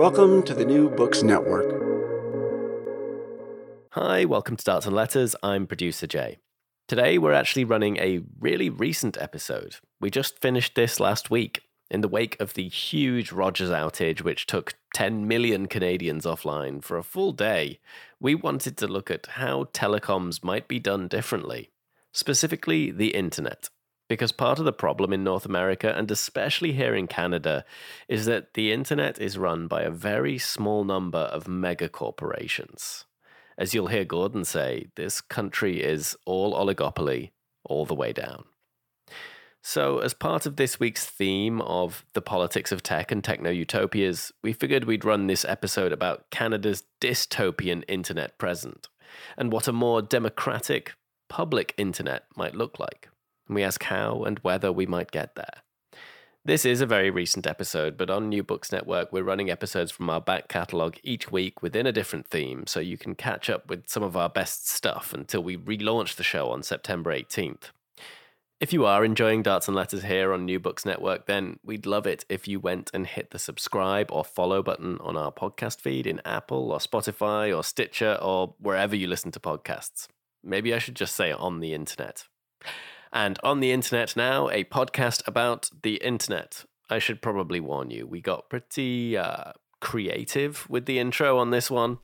Welcome to the New Books Network. Hi, welcome to Darts and Letters. I'm producer Jay. Today, we're actually running a really recent episode. We just finished this last week in the wake of the huge Rogers outage, which took 10 million Canadians offline for a full day. We wanted to look at how telecoms might be done differently, specifically the internet. Because part of the problem in North America, and especially here in Canada, is that the internet is run by a very small number of mega corporations. As you'll hear Gordon say, this country is all oligopoly all the way down. So, as part of this week's theme of the politics of tech and techno utopias, we figured we'd run this episode about Canada's dystopian internet present and what a more democratic, public internet might look like and we ask how and whether we might get there. This is a very recent episode, but on New Books Network, we're running episodes from our back catalogue each week within a different theme, so you can catch up with some of our best stuff until we relaunch the show on September 18th. If you are enjoying Darts and Letters here on New Books Network, then we'd love it if you went and hit the subscribe or follow button on our podcast feed in Apple or Spotify or Stitcher or wherever you listen to podcasts. Maybe I should just say on the internet. And on the internet now, a podcast about the internet. I should probably warn you, we got pretty uh, creative with the intro on this one.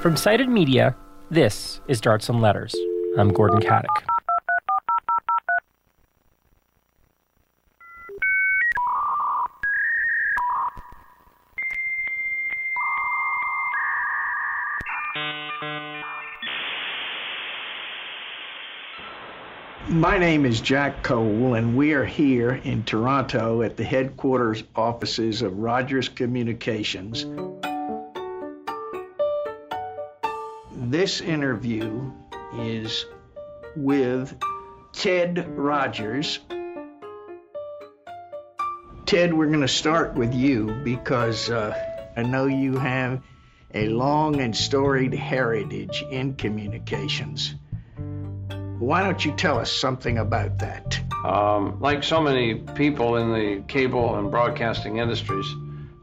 From Cited Media, this is Darts and Letters. I'm Gordon Katic. My name is Jack Cole, and we are here in Toronto at the headquarters offices of Rogers Communications. This interview is with Ted Rogers. Ted, we're going to start with you because uh, I know you have a long and storied heritage in communications. Why don't you tell us something about that? Um, like so many people in the cable and broadcasting industries,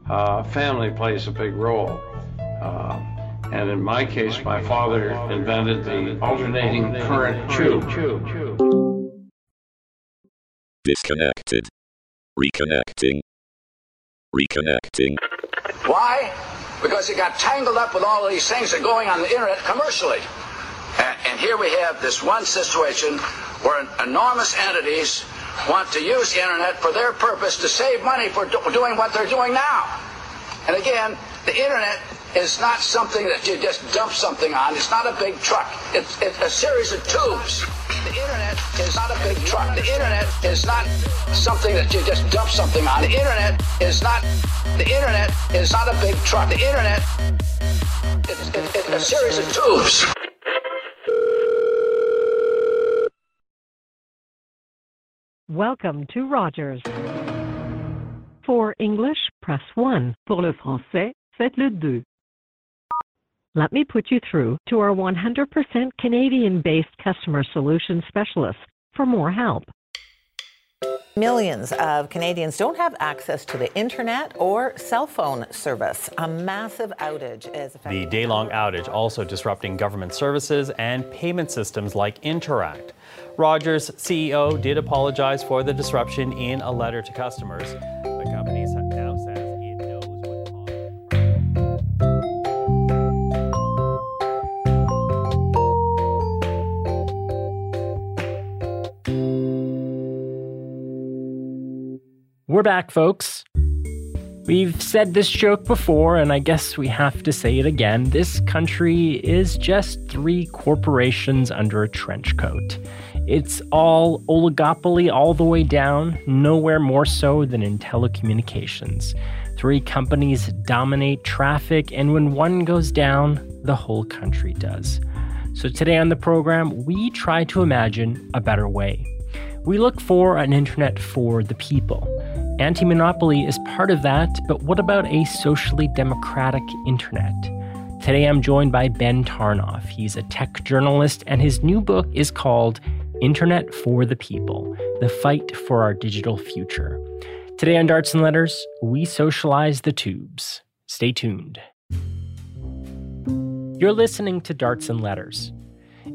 uh, family plays a big role. Uh, and in my case, my father invented the alternating current tube. Disconnected. Reconnecting. Reconnecting. Why? Because he got tangled up with all of these things that are going on the internet commercially. And, and here we have this one situation where enormous entities want to use the internet for their purpose to save money for do doing what they're doing now. And again, the internet is not something that you just dump something on. It's not a big truck. It's, it's a series of tubes. The internet is not a big truck. The internet is not something that you just dump something on. The internet is not. The internet is not a big truck. The internet it's a series of tubes. Welcome to Rogers. For English, press 1. Pour le français, faites le 2. Let me put you through to our 100% Canadian-based customer solution specialist for more help. Millions of Canadians don't have access to the internet or cell phone service. A massive outage is The day long outage also disrupting government services and payment systems like Interac. Rogers' CEO did apologize for the disruption in a letter to customers. We're back, folks. We've said this joke before, and I guess we have to say it again. This country is just three corporations under a trench coat. It's all oligopoly all the way down, nowhere more so than in telecommunications. Three companies dominate traffic, and when one goes down, the whole country does. So today on the program, we try to imagine a better way. We look for an internet for the people. Anti monopoly is part of that, but what about a socially democratic internet? Today I'm joined by Ben Tarnoff. He's a tech journalist, and his new book is called Internet for the People The Fight for Our Digital Future. Today on Darts and Letters, we socialize the tubes. Stay tuned. You're listening to Darts and Letters.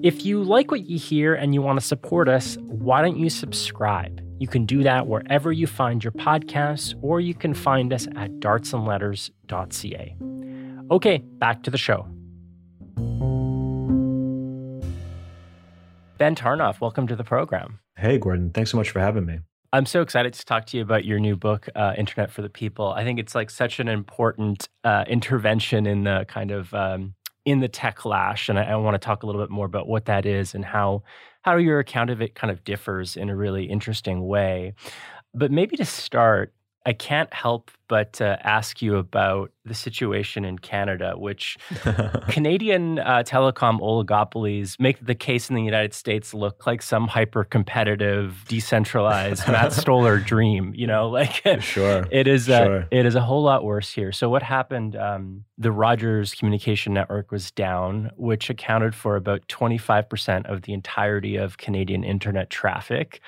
If you like what you hear and you want to support us, why don't you subscribe? You can do that wherever you find your podcasts, or you can find us at dartsandletters.ca. Okay, back to the show. Ben Tarnoff, welcome to the program. Hey, Gordon. Thanks so much for having me. I'm so excited to talk to you about your new book, uh, Internet for the People. I think it's like such an important uh, intervention in the kind of um, in the techlash, and I, I want to talk a little bit more about what that is and how how your account of it kind of differs in a really interesting way. But maybe to start, I can't help but uh, ask you about the situation in Canada, which Canadian uh, telecom oligopolies make the case in the United States look like some hyper competitive, decentralized Matt Stoller dream. You know, like sure, it is. Uh, sure. It is a whole lot worse here. So what happened? Um, the Rogers communication network was down, which accounted for about twenty five percent of the entirety of Canadian internet traffic.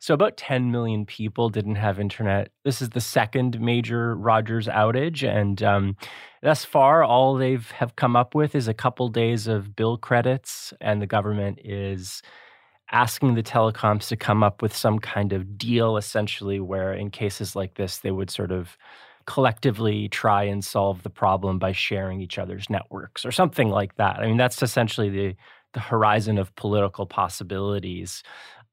So, about 10 million people didn't have internet. This is the second major Rogers outage. And um, thus far, all they've have come up with is a couple days of bill credits, and the government is asking the telecoms to come up with some kind of deal, essentially, where in cases like this, they would sort of collectively try and solve the problem by sharing each other's networks or something like that. I mean, that's essentially the the horizon of political possibilities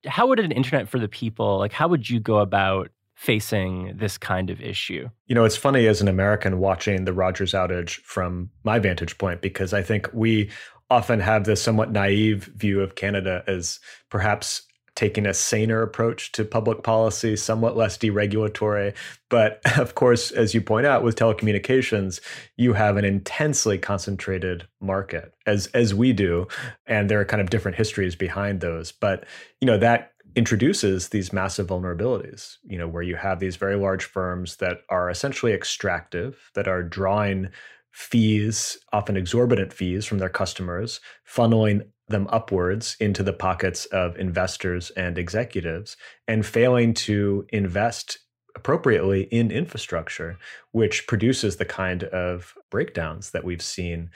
how would an internet for the people like how would you go about facing this kind of issue? You know it's funny as an american watching the rogers outage from my vantage point because i think we often have this somewhat naive view of canada as perhaps taking a saner approach to public policy, somewhat less deregulatory. But of course, as you point out, with telecommunications, you have an intensely concentrated market, as as we do, and there are kind of different histories behind those. But you know that introduces these massive vulnerabilities you know where you have these very large firms that are essentially extractive that are drawing fees often exorbitant fees from their customers funneling them upwards into the pockets of investors and executives and failing to invest appropriately in infrastructure, which produces the kind of breakdowns that we've seen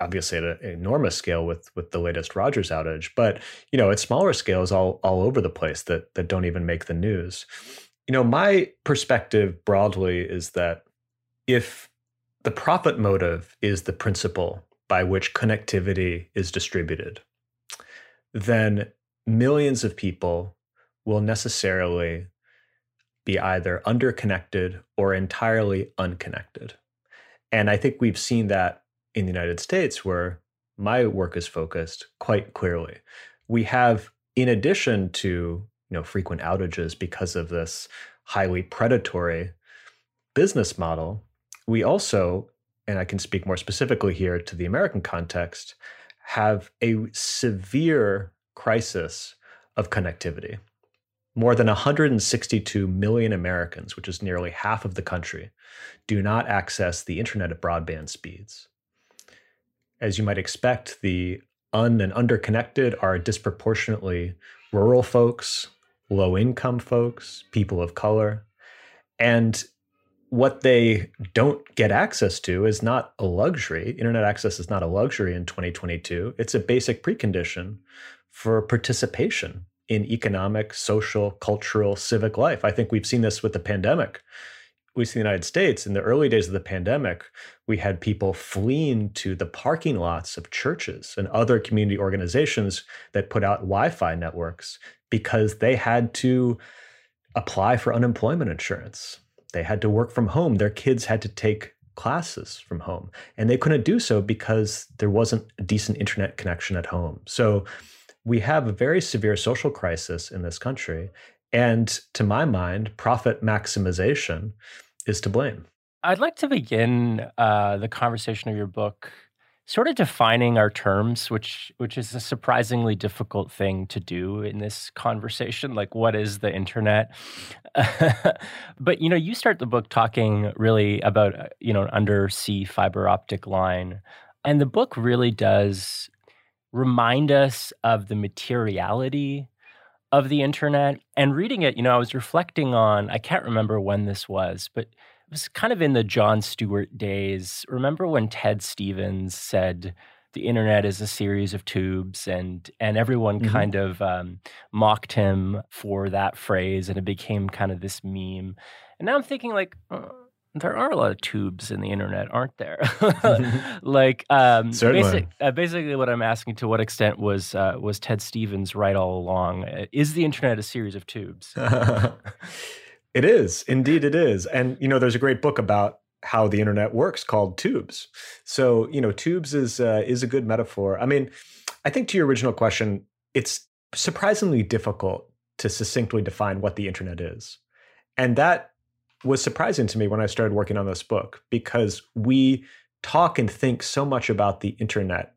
obviously at an enormous scale with with the latest Rogers outage, but you know, at smaller scales all all over the place that that don't even make the news. You know, my perspective broadly is that if the profit motive is the principle by which connectivity is distributed, then millions of people will necessarily be either underconnected or entirely unconnected. And I think we've seen that in the United States, where my work is focused quite clearly. We have, in addition to you know frequent outages because of this highly predatory business model, we also and I can speak more specifically here to the American context, have a severe crisis of connectivity. More than 162 million Americans, which is nearly half of the country, do not access the internet at broadband speeds. As you might expect, the un and underconnected are disproportionately rural folks, low income folks, people of color. And what they don't get access to is not a luxury. Internet access is not a luxury in 2022. It's a basic precondition for participation in economic, social, cultural, civic life. I think we've seen this with the pandemic. We see the United States in the early days of the pandemic, we had people fleeing to the parking lots of churches and other community organizations that put out Wi Fi networks because they had to apply for unemployment insurance they had to work from home. Their kids had to take classes from home. And they couldn't do so because there wasn't a decent internet connection at home. So we have a very severe social crisis in this country. And to my mind, profit maximization is to blame. I'd like to begin uh, the conversation of your book sort of defining our terms, which which is a surprisingly difficult thing to do in this conversation. Like, what is the internet? but you know, you start the book talking really about uh, you know an undersea fiber optic line, and the book really does remind us of the materiality of the internet. And reading it, you know, I was reflecting on. I can't remember when this was, but was kind of in the Jon Stewart days. Remember when Ted Stevens said the internet is a series of tubes, and and everyone mm-hmm. kind of um, mocked him for that phrase, and it became kind of this meme. And now I'm thinking like. Uh, there are a lot of tubes in the internet, aren't there? like, um, basic, uh, basically, what I'm asking: to what extent was uh, was Ted Stevens right all along? Uh, is the internet a series of tubes? It is. Indeed, it is. And, you know, there's a great book about how the internet works called Tubes. So, you know, Tubes is uh, is a good metaphor. I mean, I think to your original question, it's surprisingly difficult to succinctly define what the internet is. And that was surprising to me when I started working on this book because we talk and think so much about the internet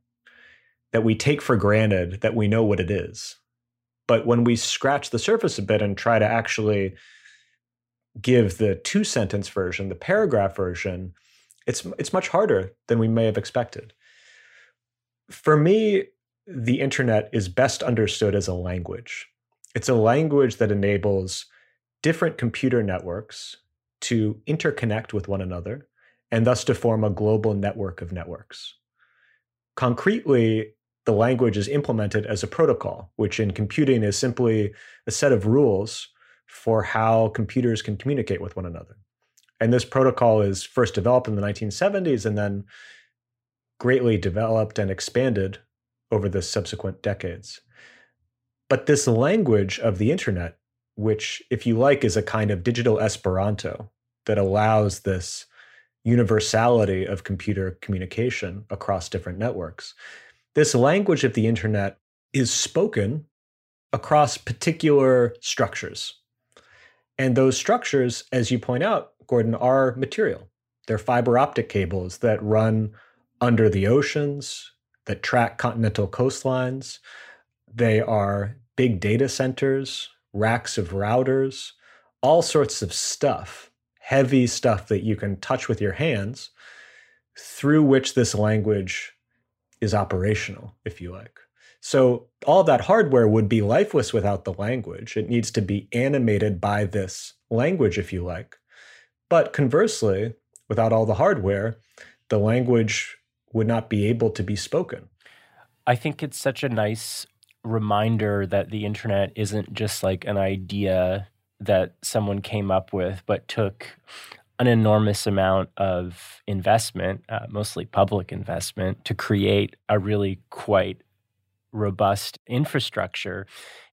that we take for granted that we know what it is. But when we scratch the surface a bit and try to actually give the two sentence version, the paragraph version, it's it's much harder than we may have expected. For me, the internet is best understood as a language. It's a language that enables different computer networks to interconnect with one another and thus to form a global network of networks. Concretely, the language is implemented as a protocol, which in computing is simply a set of rules for how computers can communicate with one another. And this protocol is first developed in the 1970s and then greatly developed and expanded over the subsequent decades. But this language of the internet, which, if you like, is a kind of digital Esperanto that allows this universality of computer communication across different networks, this language of the internet is spoken across particular structures. And those structures, as you point out, Gordon, are material. They're fiber optic cables that run under the oceans, that track continental coastlines. They are big data centers, racks of routers, all sorts of stuff, heavy stuff that you can touch with your hands, through which this language is operational, if you like. So all that hardware would be lifeless without the language. It needs to be animated by this language, if you like. But conversely, without all the hardware, the language would not be able to be spoken. I think it's such a nice reminder that the internet isn't just like an idea that someone came up with, but took an enormous amount of investment, uh, mostly public investment, to create a really quite robust infrastructure.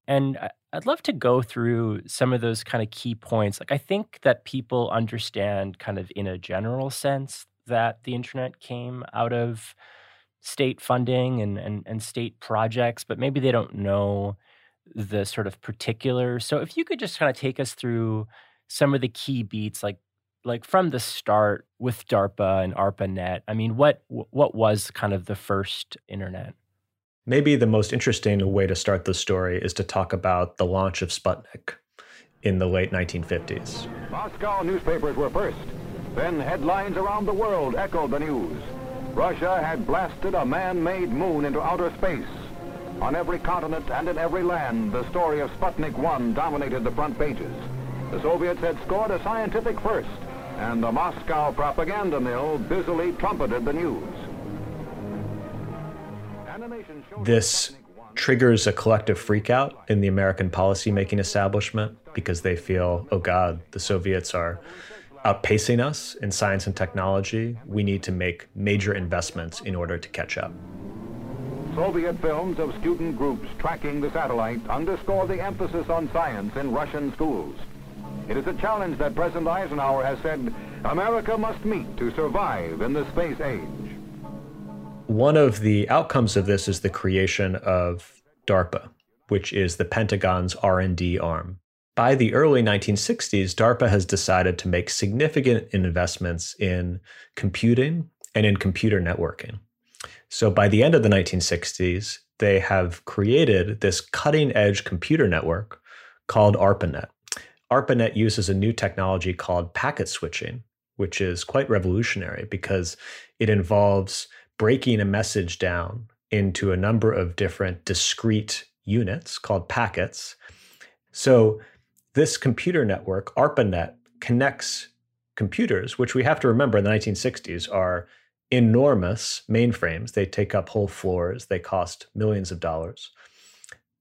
And I'd love to go through some of those kind of key points. Like, I think that people understand, kind of in a general sense, that the internet came out of state funding and, and, and state projects, but maybe they don't know the sort of particular. So, if you could just kind of take us through some of the key beats, like like from the start with DARPA and ARPANET, I mean, what what was kind of the first internet? Maybe the most interesting way to start the story is to talk about the launch of Sputnik in the late 1950s. Moscow newspapers were first. Then headlines around the world echoed the news. Russia had blasted a man-made moon into outer space. On every continent and in every land, the story of Sputnik 1 dominated the front pages. The Soviets had scored a scientific first, and the Moscow propaganda mill busily trumpeted the news. This triggers a collective freakout in the American policymaking establishment because they feel, oh God, the Soviets are outpacing us in science and technology. We need to make major investments in order to catch up. Soviet films of student groups tracking the satellite underscore the emphasis on science in Russian schools. It is a challenge that President Eisenhower has said America must meet to survive in the space age. One of the outcomes of this is the creation of DARPA, which is the Pentagon's R&D arm. By the early 1960s, DARPA has decided to make significant investments in computing and in computer networking. So by the end of the 1960s, they have created this cutting edge computer network called ARPANET. ARPANET uses a new technology called packet switching, which is quite revolutionary because it involves breaking a message down into a number of different discrete units called packets. So this computer network, ARPANET, connects computers, which we have to remember in the 1960s are enormous mainframes. They take up whole floors, they cost millions of dollars.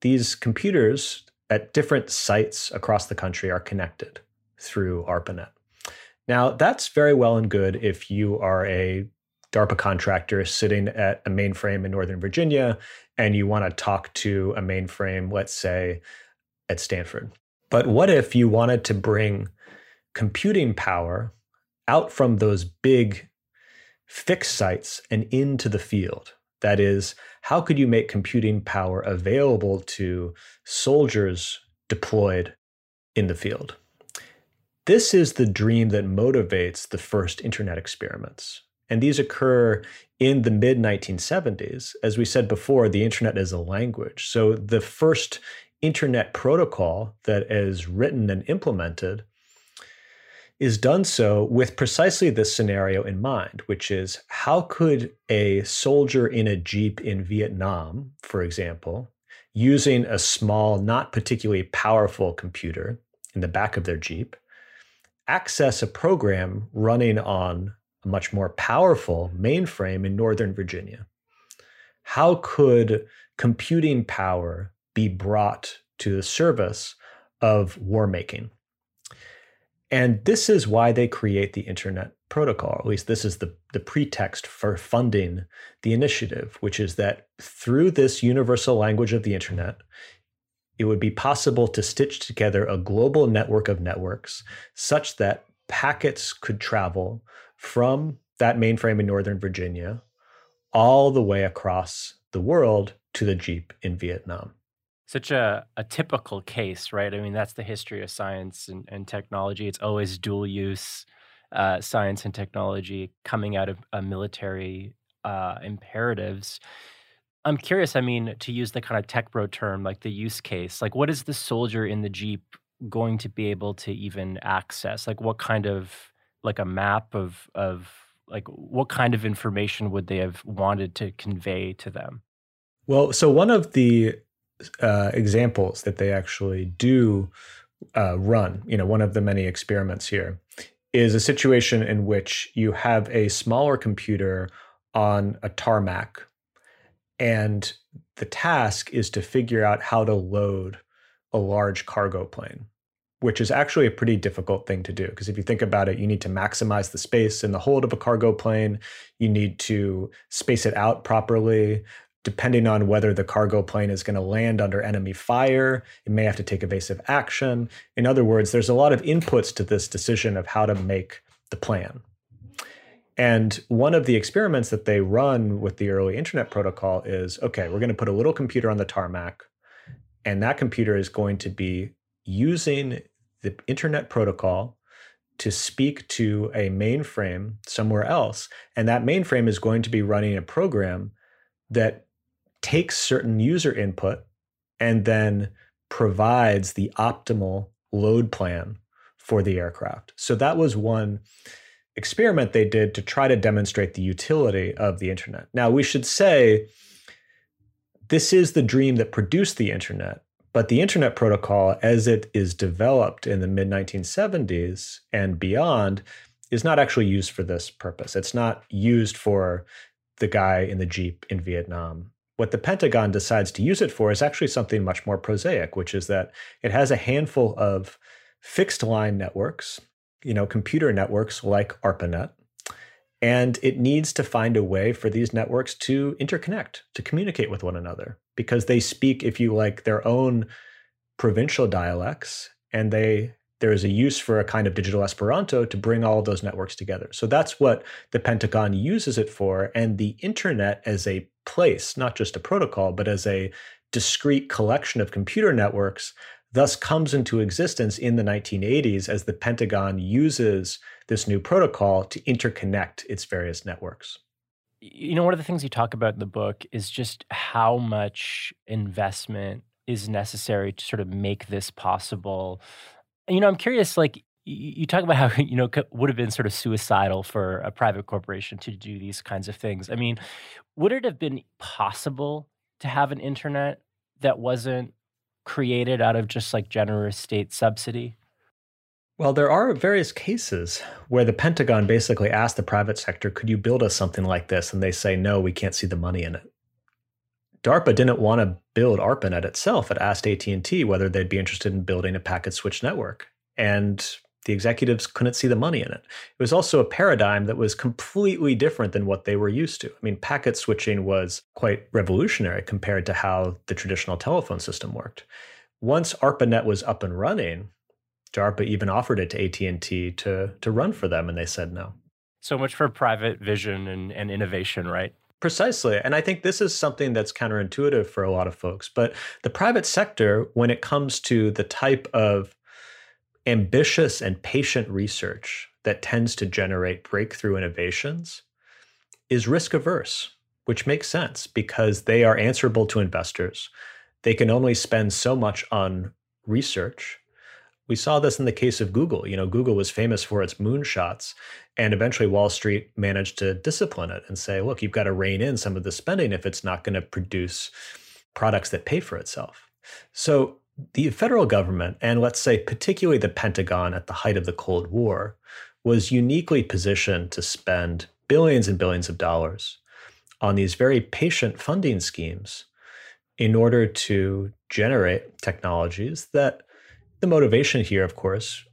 These computers at different sites across the country are connected through ARPANET. Now, that's very well and good if you are a DARPA contractor sitting at a mainframe in Northern Virginia and you want to talk to a mainframe, let's say, at Stanford. But what if you wanted to bring computing power out from those big fixed sites and into the field? That is, how could you make computing power available to soldiers deployed in the field? This is the dream that motivates the first internet experiments. And these occur in the mid 1970s. As we said before, the internet is a language. So the first internet protocol that is written and implemented is done so with precisely this scenario in mind, which is how could a soldier in a Jeep in Vietnam, for example, using a small, not particularly powerful computer in the back of their Jeep, access a program running on a much more powerful mainframe in Northern Virginia? How could computing power be brought to the service of war making? And this is why they create the Internet Protocol. At least this is the, the pretext for funding the initiative, which is that through this universal language of the Internet, it would be possible to stitch together a global network of networks such that packets could travel from that mainframe in Northern Virginia all the way across the world to the Jeep in Vietnam such a, a typical case, right? I mean, that's the history of science and, and technology. It's always dual use uh, science and technology coming out of uh, military uh, imperatives. I'm curious, I mean, to use the kind of tech bro term, like the use case, like what is the soldier in the Jeep going to be able to even access? Like what kind of, like a map of, of, like what kind of information would they have wanted to convey to them? Well, so one of the uh, examples that they actually do uh, run, you know, one of the many experiments here is a situation in which you have a smaller computer on a tarmac, and the task is to figure out how to load a large cargo plane which is actually a pretty difficult thing to do. Because if you think about it, you need to maximize the space in the hold of a cargo plane. You need to space it out properly depending on whether the cargo plane is going to land under enemy fire, it may have to take evasive action. In other words, there's a lot of inputs to this decision of how to make the plan. And one of the experiments that they run with the early internet protocol is okay, we're going to put a little computer on the tarmac, and that computer is going to be using the internet protocol to speak to a mainframe somewhere else. And that mainframe is going to be running a program that takes certain user input and then provides the optimal load plan for the aircraft. So that was one experiment they did to try to demonstrate the utility of the internet. Now, we should say this is the dream that produced the internet, but the internet protocol, as it is developed in the mid 1970s and beyond, is not actually used for this purpose. It's not used for the guy in the Jeep in Vietnam. What the Pentagon decides to use it for is actually something much more prosaic, which is that it has a handful of fixed line networks, you know, computer networks like ARPANET, and it needs to find a way for these networks to interconnect, to communicate with one another, because they speak, if you like, their own provincial dialects, and they there is a use for a kind of digital Esperanto to bring all those networks together. So that's what the Pentagon uses it for. And the internet as a place, not just a protocol, but as a discrete collection of computer networks, thus comes into existence in the 1980s as the Pentagon uses this new protocol to interconnect its various networks. You know, one of the things you talk about in the book is just how much investment is necessary to sort of make this possible. You know, I'm curious, like, you talk about how you know would have been sort of suicidal for a private corporation to do these kinds of things. I mean, would it have been possible to have an internet that wasn't created out of just like generous state subsidy? Well, there are various cases where the Pentagon basically asked the private sector, could you build us something like this? And they say, no, we can't see the money in it. DARPA didn't want to build ARPANET itself. It asked AT&T whether they'd be interested in building a packet switch network. And the executives couldn't see the money in it. It was also a paradigm that was completely different than what they were used to. I mean, packet switching was quite revolutionary compared to how the traditional telephone system worked. Once ARPANET was up and running, DARPA even offered it to AT&T to to run for them and they said no. So much for private vision and, and innovation, right? Precisely. And I think this is something that's counterintuitive for a lot of folks. But the private sector, when it comes to the type of ambitious and patient research that tends to generate breakthrough innovations is risk averse, which makes sense because they are answerable to investors. They can only spend so much on research. We saw this in the case of Google. You know, Google was famous for its moonshots, and eventually Wall Street managed to discipline it and say, look, you've got to rein in some of the spending if it's not going to produce products that pay for itself. So the federal government, and let's say particularly the Pentagon at the height of the Cold War, was uniquely positioned to spend billions and billions of dollars on these very patient funding schemes in order to generate technologies that the motivation here, of course,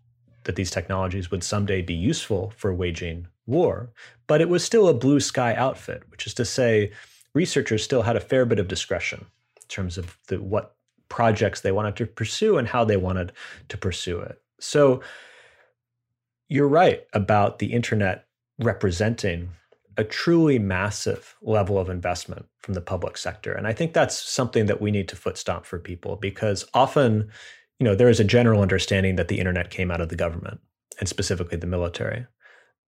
that these technologies would someday be useful for waging war, but it was still a blue sky outfit, which is to say, researchers still had a fair bit of discretion in terms of the, what projects they wanted to pursue and how they wanted to pursue it. So you're right about the internet representing a truly massive level of investment from the public sector. And I think that's something that we need to footstomp for people because often, you know, there is a general understanding that the internet came out of the government and specifically the military.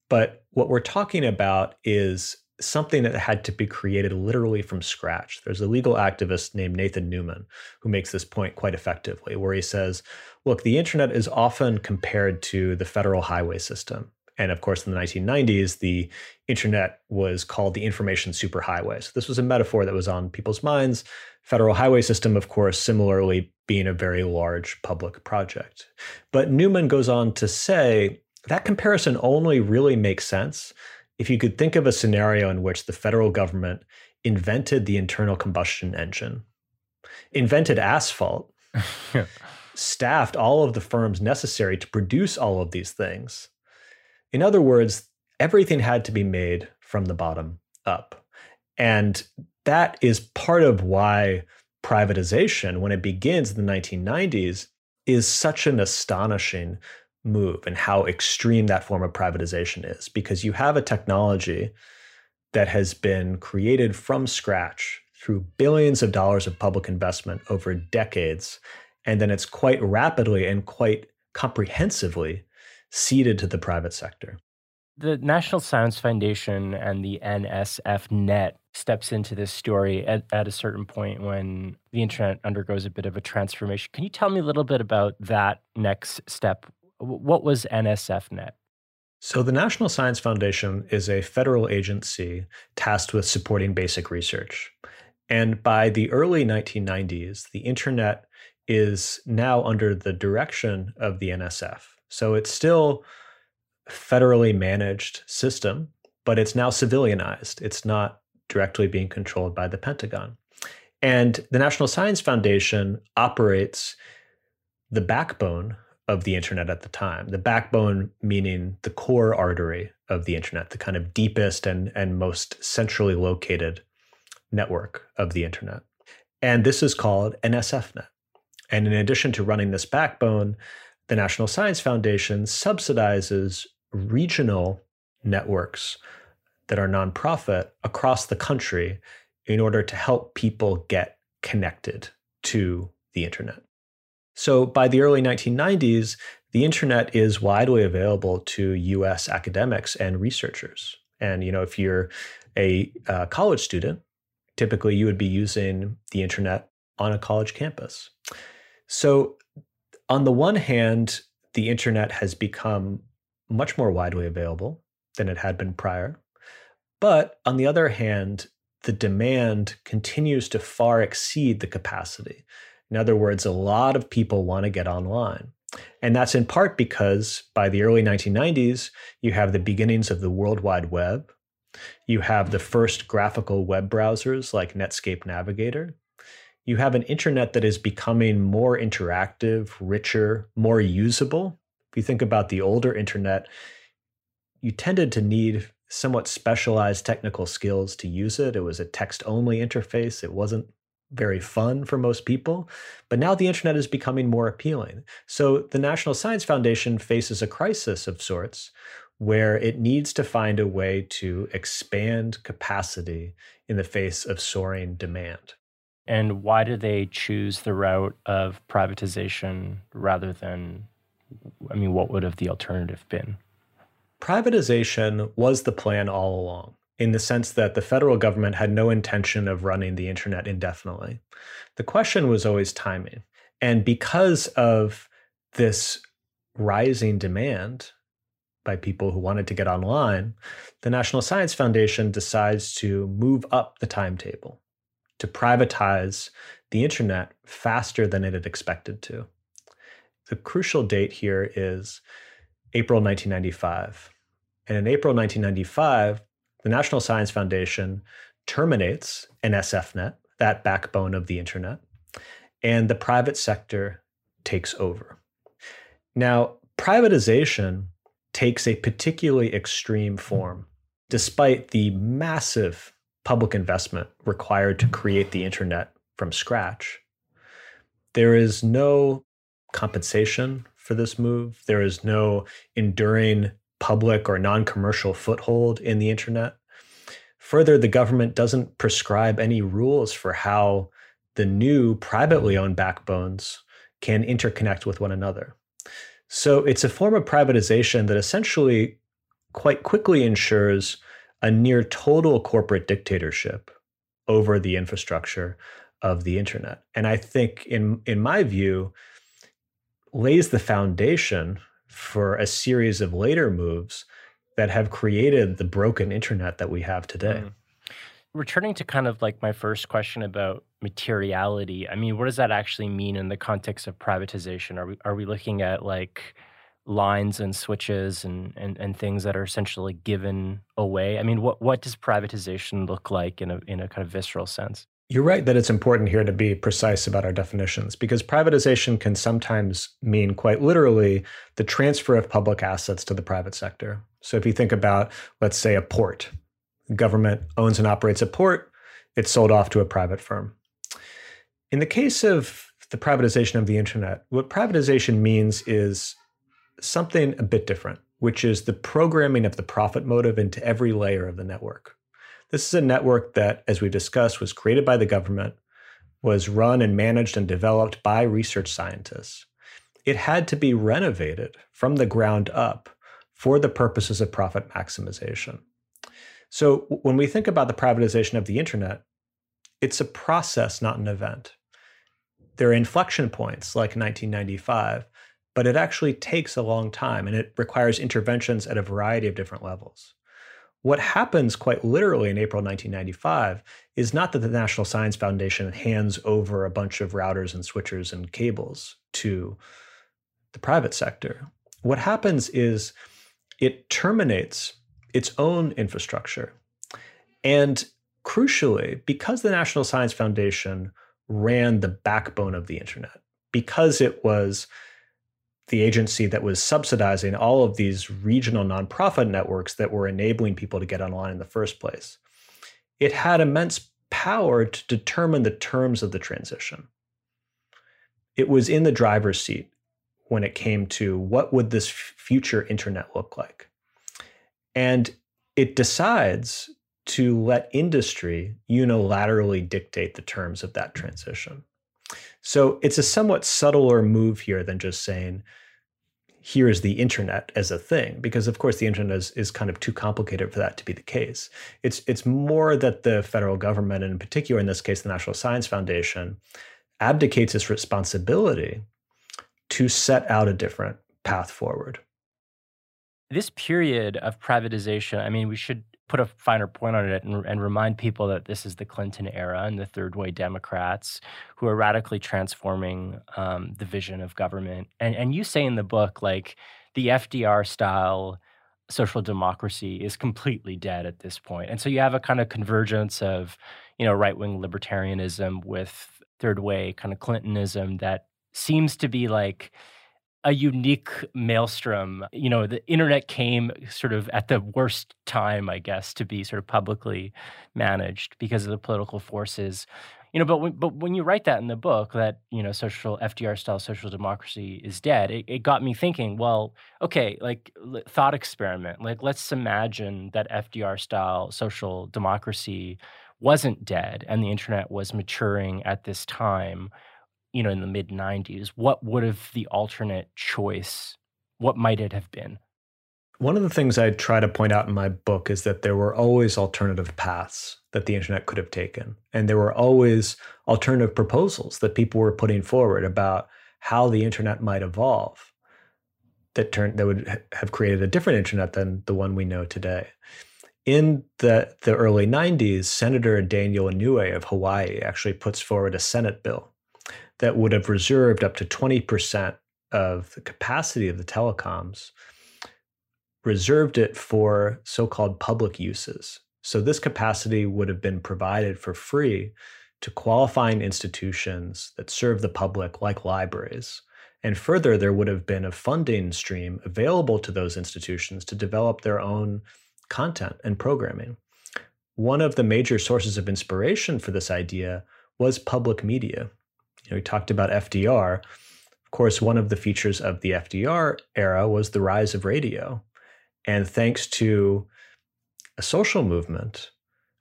But what we're talking about is something that had to be created literally from scratch. There's a legal activist named Nathan Newman who makes this point quite effectively, where he says, look, the internet is often compared to the federal highway system. And of course, in the 1990s, the internet was called the information superhighway. So this was a metaphor that was on people's minds. Federal highway system, of course, similarly being a very large public project. But Newman goes on to say that comparison only really makes sense if you could think of a scenario in which the federal government invented the internal combustion engine, invented asphalt, staffed all of the firms necessary to produce all of these things. In other words, everything had to be made from the bottom up. And that is part of why privatization, when it begins in the 1990s, is such an astonishing move and how extreme that form of privatization is because you have a technology that has been created from scratch through billions of dollars of public investment over decades and then it's quite rapidly and quite comprehensively ceded to the private sector. The National Science Foundation and the NSF Net steps into this story at, at a certain point when the internet undergoes a bit of a transformation. Can you tell me a little bit about that next step? What was NSF Net? So, the National Science Foundation is a federal agency tasked with supporting basic research. And by the early 1990s, the internet is now under the direction of the NSF. So, it's still federally managed system, but it's now civilianized. It's not directly being controlled by the Pentagon. And the National Science Foundation operates the backbone of the internet at the time. The backbone meaning the core artery of the internet, the kind of deepest and, and most centrally located network of the internet. And this is called NSFNet. And in addition to running this backbone, the National Science Foundation subsidizes regional networks that are nonprofit across the country in order to help people get connected to the internet. So by the early 1990s, the internet is widely available to US academics and researchers. And you know, if you're a uh, college student, typically you would be using the internet on a college campus. So on the one hand, the internet has become much more widely available than it had been prior. But on the other hand, the demand continues to far exceed the capacity. In other words, a lot of people want to get online. And that's in part because by the early 1990s, you have the beginnings of the World Wide Web. You have the first graphical web browsers like Netscape Navigator. You have an internet that is becoming more interactive, richer, more usable. If you think about the older internet, you tended to need somewhat specialized technical skills to use it. It was a text only interface, it wasn't very fun for most people. But now the internet is becoming more appealing. So the National Science Foundation faces a crisis of sorts where it needs to find a way to expand capacity in the face of soaring demand. And why do they choose the route of privatization rather than, I mean, what would have the alternative been? Privatization was the plan all along in the sense that the federal government had no intention of running the internet indefinitely. The question was always timing. And because of this rising demand by people who wanted to get online, the National Science Foundation decides to move up the timetable to privatize the internet faster than it had expected to. The crucial date here is April 1995. And in April 1995, the National Science Foundation terminates NSFNet, that backbone of the internet, and the private sector takes over. Now, privatization takes a particularly extreme form, despite the massive public investment required to create the internet from scratch. There is no compensation for this move. There is no enduring public or non commercial foothold in the internet. Further, the government doesn't prescribe any rules for how the new privately owned backbones can interconnect with one another. So it's a form of privatization that essentially quite quickly ensures a near total corporate dictatorship over the infrastructure of the internet. And I think in in my view lays the foundation for a series of later moves that have created the broken internet that we have today. Mm. Returning to kind of like my first question about materiality, I mean, what does that actually mean in the context of privatization? Are we are we looking at like lines and switches and, and, and things that are essentially given away? I mean, what, what does privatization look like in a in a kind of visceral sense? You're right that it's important here to be precise about our definitions because privatization can sometimes mean quite literally the transfer of public assets to the private sector. So if you think about, let's say, a port, the government owns and operates a port, it's sold off to a private firm. In the case of the privatization of the internet, what privatization means is something a bit different, which is the programming of the profit motive into every layer of the network. This is a network that, as we discussed, was created by the government, was run and managed and developed by research scientists. it had to be renovated from the ground up for the purposes of profit maximization. So when we think about the privatization of the internet, it's a process, not an event. There are inflection points like 1995, but it actually takes a long time and it requires interventions at a variety of different levels. What happens quite literally in April 1995 is not that the National Science Foundation hands over a bunch of routers and switchers and cables to the private sector. What happens is it terminates its own infrastructure. And crucially, because the National Science Foundation ran the backbone of the internet, because it was the agency that was subsidizing all of these regional nonprofit networks that were enabling people to get online in the first place, it had immense power to determine the terms of the transition. It was in the driver's seat when it came to what would this future internet look like. And it decides to let industry unilaterally dictate the terms of that transition. So it's a somewhat subtler move here than just saying, here is the internet as a thing, because of course the internet is, is kind of too complicated for that to be the case. It's it's more that the federal government, and in particular in this case the National Science Foundation, abdicates its responsibility to set out a different path forward. This period of privatization, I mean, we should put a finer point on it and, and, remind people that this is the Clinton era and the third way Democrats who are radically transforming um, the vision of government. And, and you say in the book, like the FDR style social democracy is completely dead at this point. And so you have a kind of convergence of, you know, right wing libertarianism with third way kind of Clintonism that seems to be like a unique maelstrom. You know, the internet came sort of at the worst time, I guess, to be sort of publicly managed because of the political forces. You know, but when, but when you write that in the book, that you know, social FDR style social democracy is dead, it, it got me thinking. Well, okay, like thought experiment. Like, let's imagine that FDR style social democracy wasn't dead and the internet was maturing at this time you know, in the mid 90s, what would have the alternate choice, what might it have been? One of the things I try to point out in my book is that there were always alternative paths that the internet could have taken. And there were always alternative proposals that people were putting forward about how the internet might evolve that turned that would have created a different internet than the one we know today. In the, the early 90s, Senator Daniel Inouye of Hawaii actually puts forward a Senate bill that would have reserved up to 20% of the capacity of the telecoms, reserved it for so called public uses. So this capacity would have been provided for free to qualifying institutions that serve the public, like libraries. And further, there would have been a funding stream available to those institutions to develop their own content and programming. One of the major sources of inspiration for this idea was public media. You know, we talked about FDR. Of course, one of the features of the FDR era was the rise of radio. And thanks to a social movement,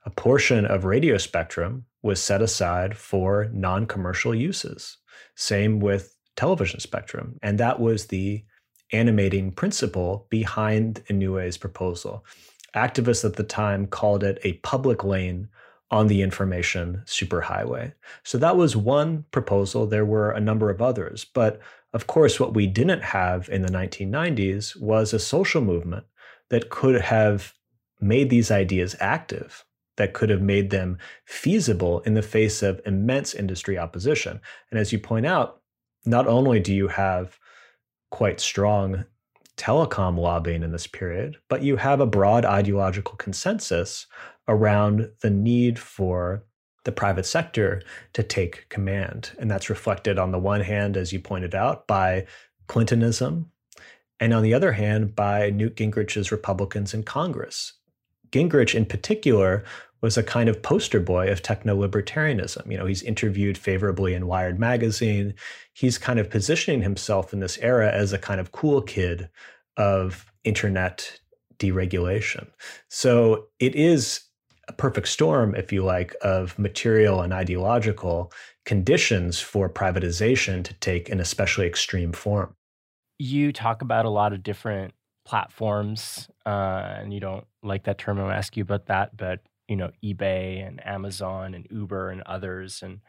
a portion of radio spectrum was set aside for non commercial uses. Same with television spectrum. And that was the animating principle behind Inouye's proposal. Activists at the time called it a public lane on the information superhighway. So that was one proposal. There were a number of others. But of course, what we didn't have in the 1990s was a social movement that could have made these ideas active, that could have made them feasible in the face of immense industry opposition. And as you point out, not only do you have quite strong telecom lobbying in this period, but you have a broad ideological consensus around the need for the private sector to take command. And that's reflected on the one hand, as you pointed out, by Clintonism, and on the other hand, by Newt Gingrich's Republicans in Congress. Gingrich, in particular, was a kind of poster boy of techno libertarianism. You know, he's interviewed favorably in Wired magazine. He's kind of positioning himself in this era as a kind of cool kid of internet deregulation. So it is a perfect storm, if you like, of material and ideological conditions for privatization to take an especially extreme form. You talk about a lot of different platforms, uh, and you don't like that term. I'll ask you about that, but you know, eBay and Amazon and Uber and others, and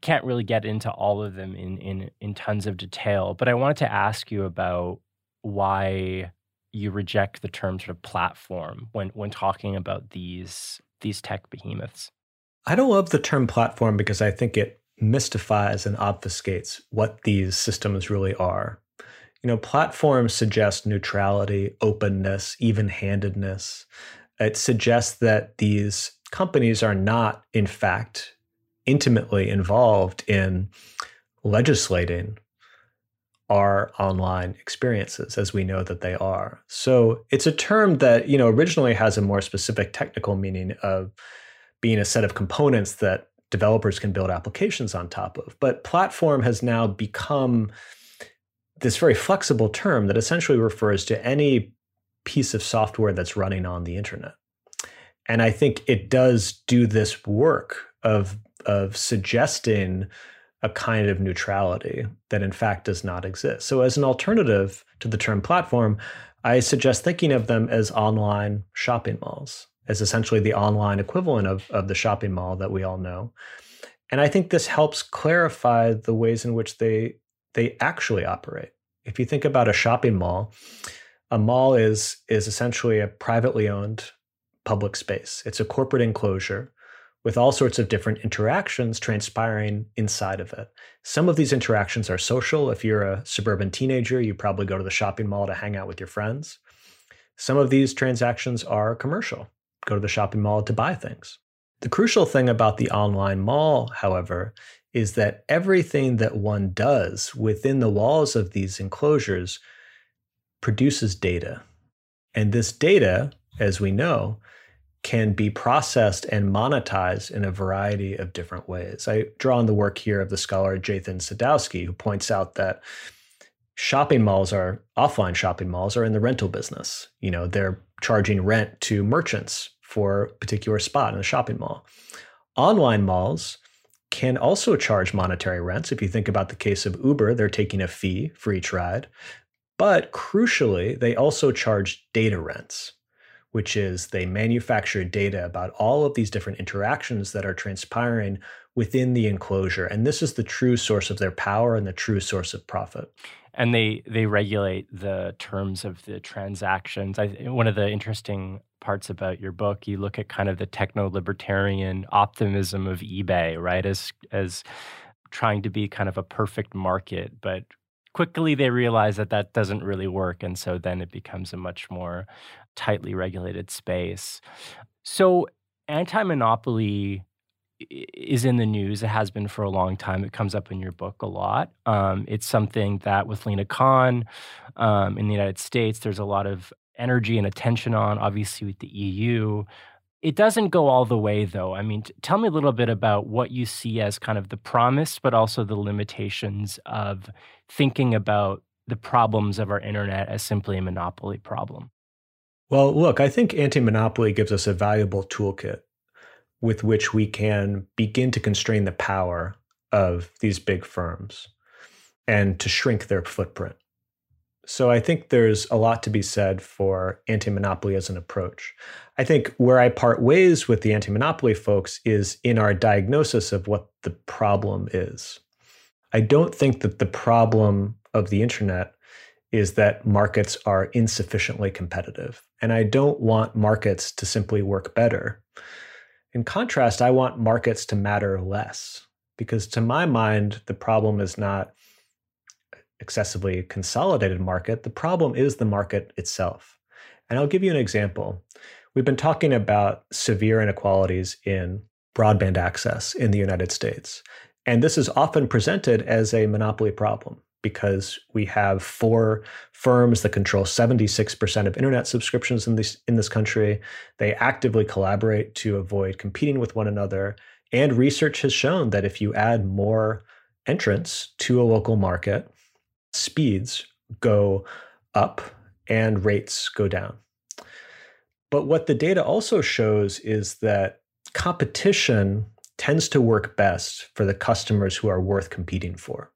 can't really get into all of them in in in tons of detail. But I wanted to ask you about why you reject the term sort of platform when when talking about these these tech behemoths. I don't love the term platform because I think it mystifies and obfuscates what these systems really are. You know, platforms suggest neutrality, openness, even handedness. It suggests that these companies are not, in fact, intimately involved in legislating our online experiences as we know that they are. So it's a term that, you know, originally has a more specific technical meaning of being a set of components that developers can build applications on top of. But platform has now become this very flexible term that essentially refers to any piece of software that's running on the internet. And I think it does do this work of of suggesting a kind of neutrality that in fact does not exist. So, as an alternative to the term platform, I suggest thinking of them as online shopping malls, as essentially the online equivalent of, of the shopping mall that we all know. And I think this helps clarify the ways in which they they actually operate. If you think about a shopping mall, a mall is is essentially a privately owned public space. It's a corporate enclosure with all sorts of different interactions transpiring inside of it. Some of these interactions are social. If you're a suburban teenager, you probably go to the shopping mall to hang out with your friends. Some of these transactions are commercial. Go to the shopping mall to buy things. The crucial thing about the online mall, however, is that everything that one does within the walls of these enclosures produces data. And this data, as we know, can be processed and monetized in a variety of different ways. I draw on the work here of the scholar Jathan Sadowski, who points out that shopping malls are offline shopping malls are in the rental business. You know, they're charging rent to merchants for a particular spot in a shopping mall. Online malls can also charge monetary rents. If you think about the case of Uber, they're taking a fee for each ride. But crucially, they also charge data rents which is they manufacture data about all of these different interactions that are transpiring within the enclosure. And this is the true source of their power and the true source of profit. And they they regulate the terms of the transactions. I, one of the interesting parts about your book, you look at kind of the techno libertarian optimism of eBay, right? As as trying to be kind of a perfect market, but quickly they realize that that doesn't really work and so then it becomes a much more tightly regulated space. So, anti monopoly is in the news. It has been for a long time. It comes up in your book a lot. Um, it's something that with Lina Khan um, in the United States, there's a lot of energy and attention on, obviously, with the EU. It doesn't go all the way, though. I mean, t- tell me a little bit about what you see as kind of the promise, but also the limitations of thinking about the problems of our internet as simply a monopoly problem. Well, look, I think anti monopoly gives us a valuable toolkit with which we can begin to constrain the power of these big firms and to shrink their footprint. So I think there's a lot to be said for anti monopoly as an approach. I think where I part ways with the anti monopoly folks is in our diagnosis of what the problem is. I don't think that the problem of the internet is that markets are insufficiently competitive. And I don't want markets to simply work better. In contrast, I want markets to matter less because to my mind, the problem is not excessively consolidated market. The problem is the market itself. And I'll give you an example. We've been talking about severe inequalities in broadband access in the United States. And this is often presented as a monopoly problem because we have four firms that control 76% of internet subscriptions in this in this country. They actively collaborate to avoid competing with one another. And research has shown that if you add more entrants to a local market, speeds go up and rates go down. But what the data also shows is that competition tends to work best for the customers who are worth competing for,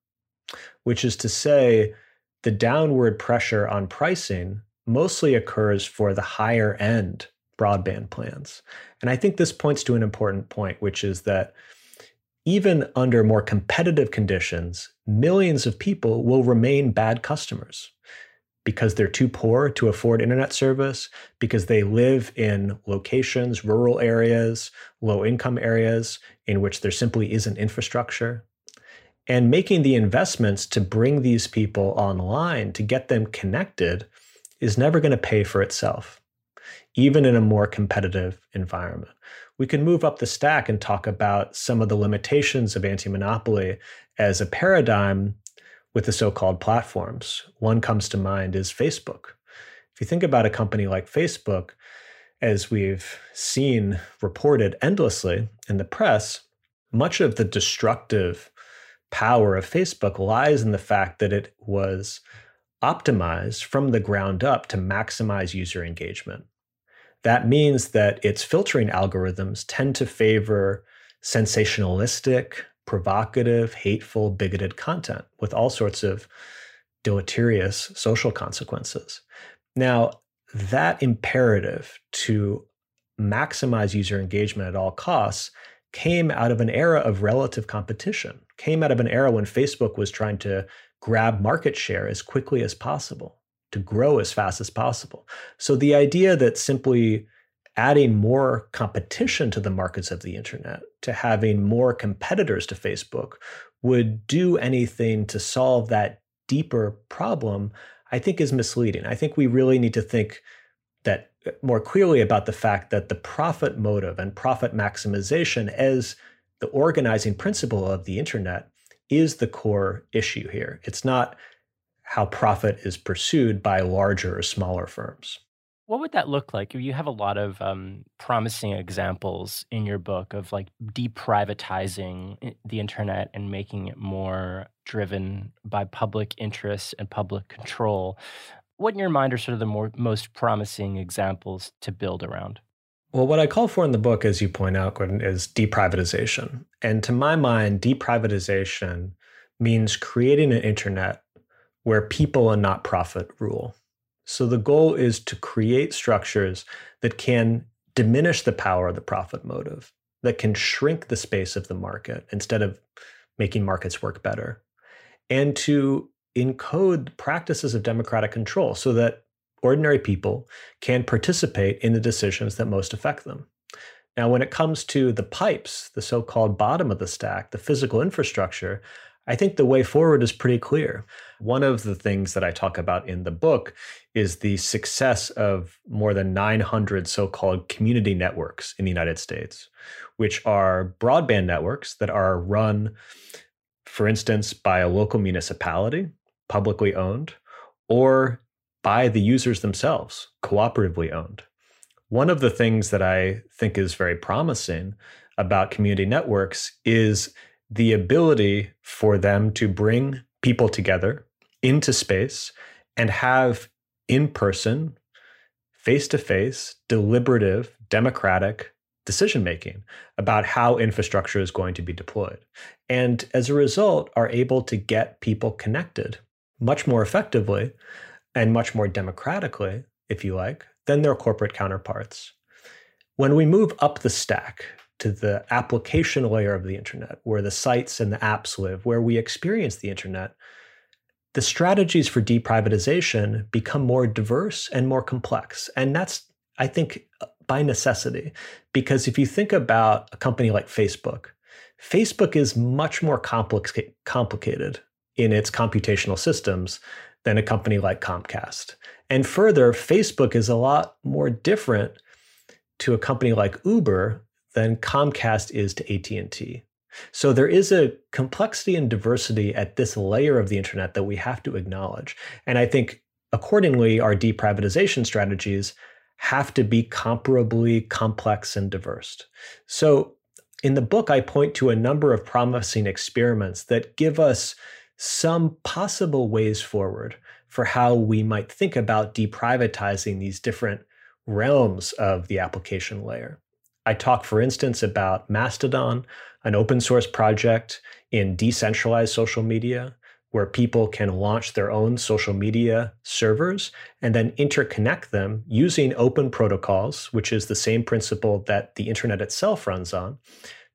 which is to say, the downward pressure on pricing mostly occurs for the higher end broadband plans. And I think this points to an important point, which is that even under more competitive conditions, millions of people will remain bad customers because they're too poor to afford internet service, because they live in locations, rural areas, low income areas in which there simply isn't infrastructure. And making the investments to bring these people online, to get them connected, is never going to pay for itself, even in a more competitive environment. We can move up the stack and talk about some of the limitations of anti monopoly as a paradigm with the so called platforms. One comes to mind is Facebook. If you think about a company like Facebook, as we've seen reported endlessly in the press, much of the destructive power of Facebook lies in the fact that it was optimized from the ground up to maximize user engagement. That means that its filtering algorithms tend to favor sensationalistic, provocative, hateful, bigoted content with all sorts of deleterious social consequences. Now, that imperative to maximize user engagement at all costs came out of an era of relative competition, came out of an era when Facebook was trying to grab market share as quickly as possible, to grow as fast as possible. So the idea that simply adding more competition to the markets of the internet, to having more competitors to Facebook, would do anything to solve that deeper problem, I think is misleading. I think we really need to think that uh, more clearly about the fact that the profit motive and profit maximization as the organizing principle of the internet is the core issue here. It's not how profit is pursued by larger or smaller firms. What would that look like? You have a lot of um, promising examples in your book of like deprivatizing the internet and making it more driven by public interest and public control. What in your mind are sort of the more most promising examples to build around? Well, what I call for in the book, as you point out, Gordon, is deprivatization. And to my mind, deprivatization means creating an internet where people and not profit rule. So the goal is to create structures that can diminish the power of the profit motive, that can shrink the space of the market instead of making markets work better, and to encode practices of democratic control so that ordinary people can participate in the decisions that most affect them. Now, when it comes to the pipes, the so called bottom of the stack, the physical infrastructure, I think the way forward is pretty clear. One of the things that I talk about in the book is the success of more than 900 so called community networks in the United States, which are broadband networks that are run, for instance, by a local municipality, publicly owned, or by the users themselves, cooperatively owned. One of the things that I think is very promising about community networks is the ability for them to bring people together into space and have in person, face to face, deliberative, democratic decision making about how infrastructure is going to be deployed. And as a result, are able to get people connected much more effectively and much more democratically, if you like, than their corporate counterparts. When we move up the stack to the application layer of the internet, where the sites and the apps live, where we experience the internet, the strategies for deprivatization become more diverse and more complex. And that's, I think, by necessity. Because if you think about a company like Facebook, Facebook is much more complica- complicated in its computational systems than a company like Comcast. And further, Facebook is a lot more different to a company like Uber than Comcast is to AT&T. So there is a complexity and diversity at this layer of the internet that we have to acknowledge. And I think accordingly our deprivatization strategies have to be comparably complex and diverse. So in the book I point to a number of promising experiments that give us some possible ways forward for how we might think about deprivatizing these different realms of the application layer. I talk, for instance, about Mastodon, an open source project in decentralized social media where people can launch their own social media servers and then interconnect them using open protocols, which is the same principle that the internet itself runs on,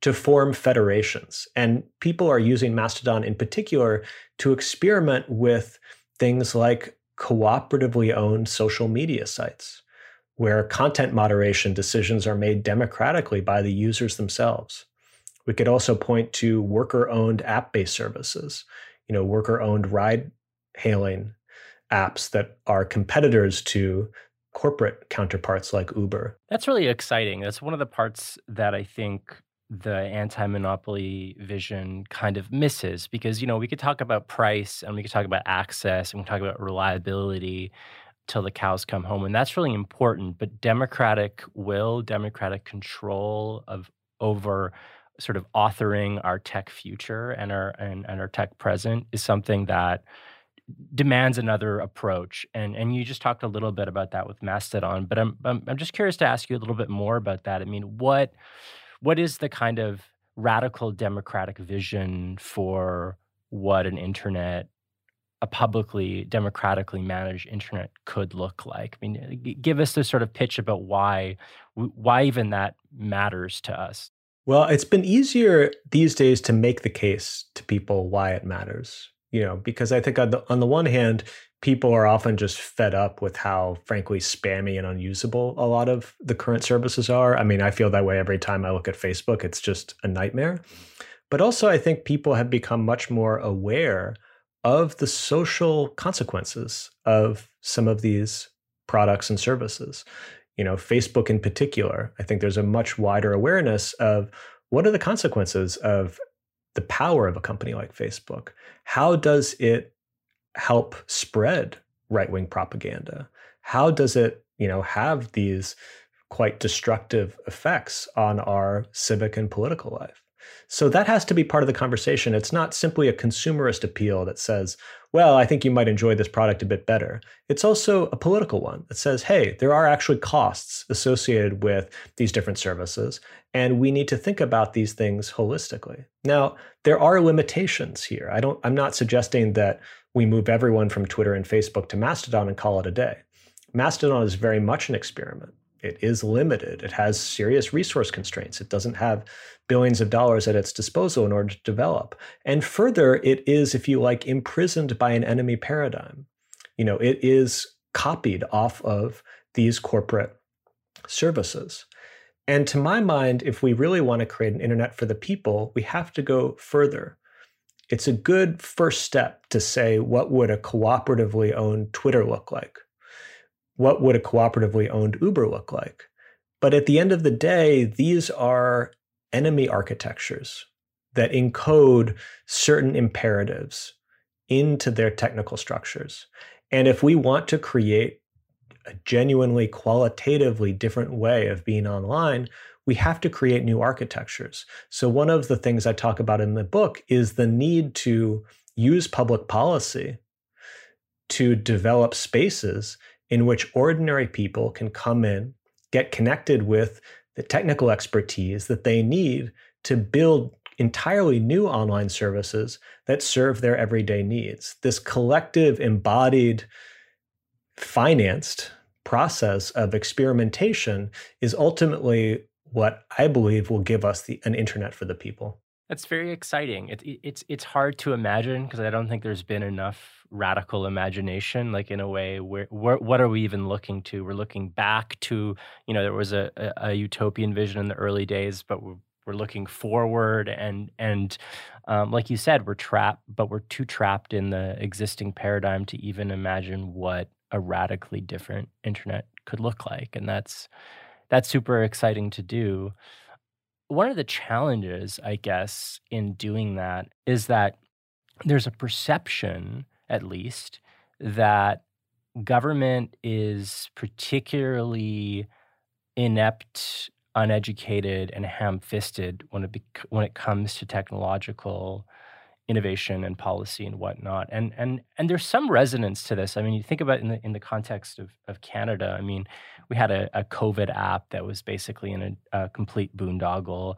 to form federations. And people are using Mastodon in particular to experiment with things like cooperatively owned social media sites, where content moderation decisions are made democratically by the users themselves. We could also point to worker owned app based services, you know, worker owned ride hailing apps that are competitors to corporate counterparts like Uber. That's really exciting. That's one of the parts that I think the anti-monopoly vision kind of misses because you know we could talk about price and we could talk about access and we could talk about reliability till the cows come home and that's really important but democratic will democratic control of over sort of authoring our tech future and our and, and our tech present is something that demands another approach. And and you just talked a little bit about that with mastodon but i'm i'm, I'm just curious to ask you a little bit more about that. I mean what what is the kind of radical democratic vision for what an internet a publicly democratically managed internet could look like? I mean give us the sort of pitch about why why even that matters to us well it's been easier these days to make the case to people why it matters you know because i think on the on the one hand people are often just fed up with how frankly spammy and unusable a lot of the current services are. I mean, I feel that way every time I look at Facebook. It's just a nightmare. But also I think people have become much more aware of the social consequences of some of these products and services. You know, Facebook in particular, I think there's a much wider awareness of what are the consequences of the power of a company like Facebook? How does it help spread right-wing propaganda? How does it, you know, have these quite destructive effects on our civic and political life? So that has to be part of the conversation. It's not simply a consumerist appeal that says, well, I think you might enjoy this product a bit better. It's also a political one that says, hey, there are actually costs associated with these different services, and we need to think about these things holistically. Now, there are limitations here. I don't I'm not suggesting that we move everyone from Twitter and Facebook to Mastodon and call it a day. Mastodon is very much an experiment. It is limited. It has serious resource constraints. It doesn't have billions of dollars at its disposal in order to develop. And further, it is, if you like, imprisoned by an enemy paradigm. You know, it is copied off of these corporate services. And to my mind, if we really want to create an internet for the people, we have to go further it's a good first step to say what would a cooperatively owned Twitter look like? What would a cooperatively owned Uber look like? But at the end of the day, these are enemy architectures that encode certain imperatives into their technical structures. And if we want to create a genuinely qualitatively different way of being online, we have to create new architectures. So, one of the things I talk about in the book is the need to use public policy to develop spaces in which ordinary people can come in, get connected with the technical expertise that they need to build entirely new online services that serve their everyday needs. This collective, embodied, financed process of experimentation is ultimately what I believe will give us the, an internet for the people. That's very exciting. It, it's it's hard to imagine because I don't think there's been enough radical imagination. Like in a way, where, where what are we even looking to? We're looking back to you know there was a, a, a utopian vision in the early days, but we're, we're looking forward and and um, like you said, we're trapped, but we're too trapped in the existing paradigm to even imagine what a radically different internet could look like, and that's that's super exciting to do. One of the challenges, I guess, in doing that is that there's a perception, at least, that government is particularly inept, uneducated, and ham-fisted when it bec- when it comes to technological innovation and policy and whatnot. And and and there's some resonance to this. I mean, you think about in the in the context of of Canada. I mean, we had a, a COVID app that was basically in a, a complete boondoggle.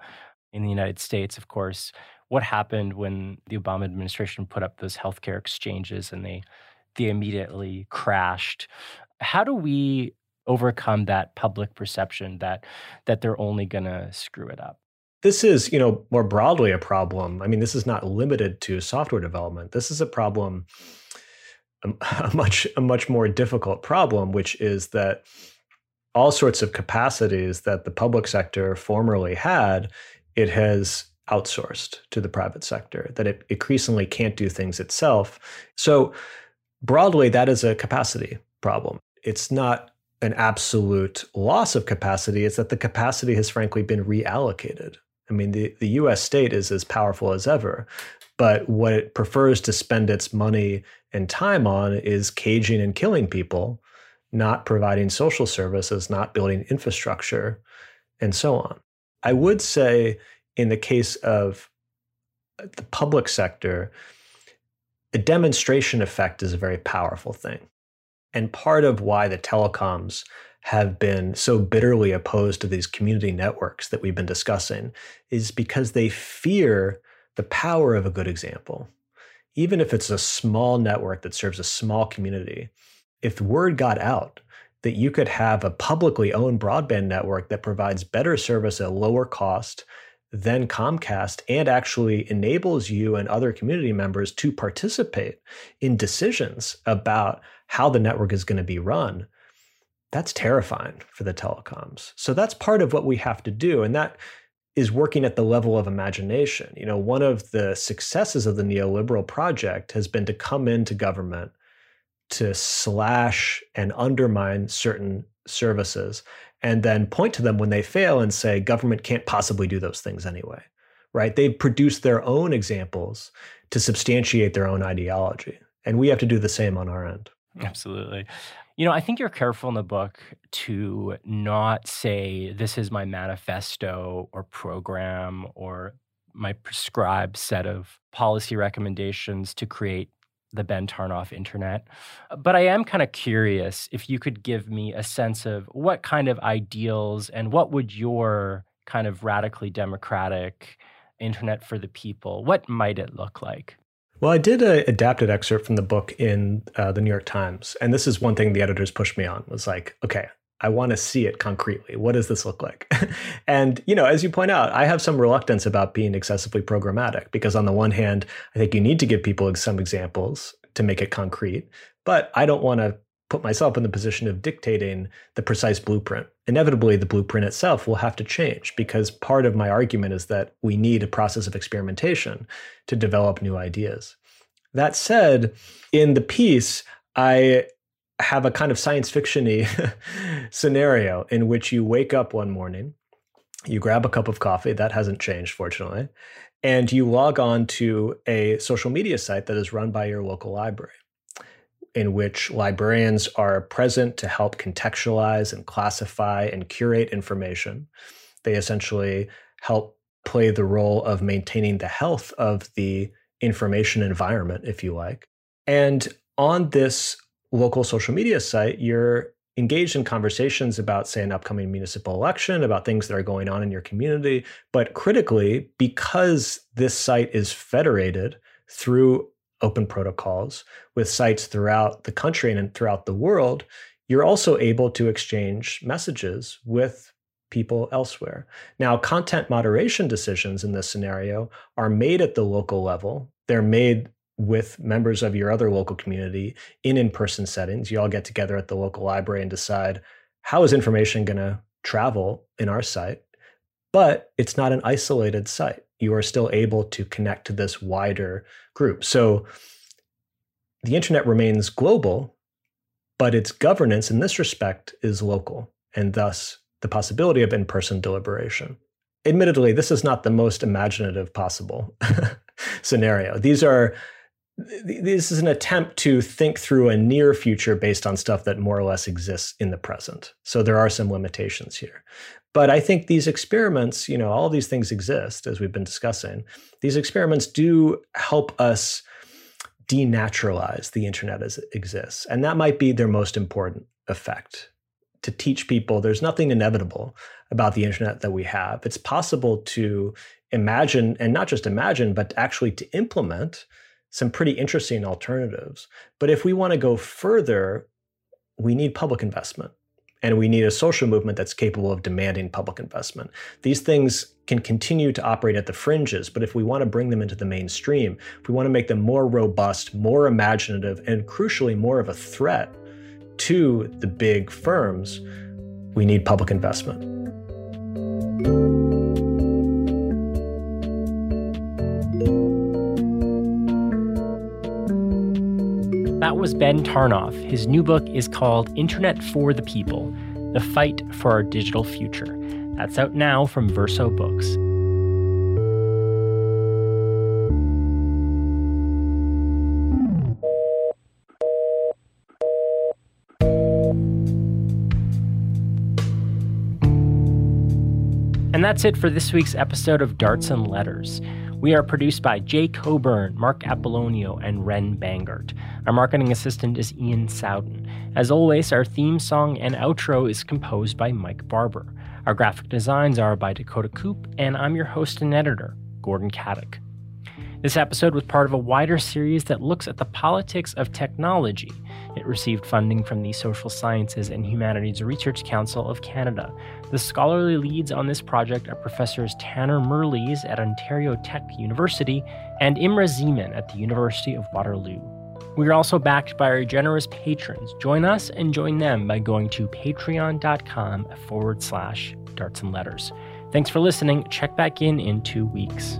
In the United States, of course, what happened when the Obama administration put up those healthcare exchanges and they they immediately crashed? How do we overcome that public perception that that they're only going to screw it up? This is you know more broadly a problem. I mean this is not limited to software development. This is a problem um, a, much a much more difficult problem which is that all sorts of capacities that the public sector formerly had it has outsourced to the private sector that it increasingly can't do things itself. So broadly that is a capacity problem. It's not an absolute loss of capacity it's that the capacity has frankly been reallocated I mean, the, the US state is as powerful as ever, but what it prefers to spend its money and time on is caging and killing people, not providing social services, not building infrastructure, and so on. I would say, in the case of the public sector, the demonstration effect is a very powerful thing. And part of why the telecoms have been so bitterly opposed to these community networks that we've been discussing is because they fear the power of a good example. Even if it's a small network that serves a small community, if word got out that you could have a publicly owned broadband network that provides better service at lower cost than Comcast and actually enables you and other community members to participate in decisions about how the network is going to be run, that's terrifying for the telecoms. So that's part of what we have to do. And that is working at the level of imagination. You know, one of the successes of the neoliberal project has been to come into government to slash and undermine certain services and then point to them when they fail and say government can't possibly do those things anyway. Right? They've produced their own examples to substantiate their own ideology. And we have to do the same on our end. Absolutely. You know, I think you're careful in the book to not say, this is my manifesto or program or my prescribed set of policy recommendations to create the Ben Tarnoff internet. Uh, but I am kind of curious if you could give me a sense of what kind of ideals and what would your kind of radically democratic internet for the people, what might it look like? Well, I did a adapted excerpt from the book in uh, the New York Times, and this is one thing the editors pushed me on. Was like, okay, I want to see it concretely. What does this look like? and you know, as you point out, I have some reluctance about being excessively programmatic because on the one hand, I think you need to give people some examples to make it concrete, but I don't want to put myself in the position of dictating the precise blueprint. Inevitably, the blueprint itself will have to change because part of my argument is that we need a process of experimentation to develop new ideas. That said, in the piece, I have a kind of science fictiony scenario in which you wake up one morning, you grab a cup of coffee, that hasn't changed, fortunately, and you log on to a social media site that is run by your local library in which librarians are present to help contextualize and classify and curate information. They essentially help play the role of maintaining the health of the information environment, if you like. And on this local social media site, you're engaged in conversations about, say, an upcoming municipal election, about things that are going on in your community. But critically, because this site is federated through open protocols with sites throughout the country and throughout the world, you're also able to exchange messages with people elsewhere. Now, content moderation decisions in this scenario are made at the local level. They're made with members of your other local community in in-person settings. You all get together at the local library and decide how is information going to travel in our site. But it's not an isolated site you are still able to connect to this wider group. So the internet remains global, but its governance in this respect is local, and thus the possibility of in person deliberation. Admittedly, this is not the most imaginative possible scenario. These are this is an attempt to think through a near future based on stuff that more or less exists in the present. So there are some limitations here. But I think these experiments, you know, all these things exist as we've been discussing. These experiments do help us denaturalize the internet as it exists. And that might be their most important effect to teach people there's nothing inevitable about the internet that we have. It's possible to imagine, and not just imagine, but actually to implement some pretty interesting alternatives. But if we want to go further, we need public investment. And we need a social movement that's capable of demanding public investment. These things can continue to operate at the fringes, but if we want to bring them into the mainstream, if we want to make them more robust, more imaginative, and crucially, more of a threat to the big firms, we need public investment. Was Ben Tarnoff. His new book is called Internet for the People The Fight for Our Digital Future. That's out now from Verso Books. And that's it for this week's episode of Darts and Letters. We are produced by Jay Coburn, Mark Apollonio, and Ren Bangert. Our marketing assistant is Ian Sowden. As always, our theme song and outro is composed by Mike Barber. Our graphic designs are by Dakota Coop, and I'm your host and editor, Gordon Katic. This episode was part of a wider series that looks at the politics of technology. It received funding from the Social Sciences and Humanities Research Council of Canada. The scholarly leads on this project are professors Tanner Mirrlees at Ontario Tech University and Imre Szeman at the University of Waterloo. We are also backed by our generous patrons. Join us and join them by going to patreon.com forward slash darts and letters. Thanks for listening. Check back in in two weeks.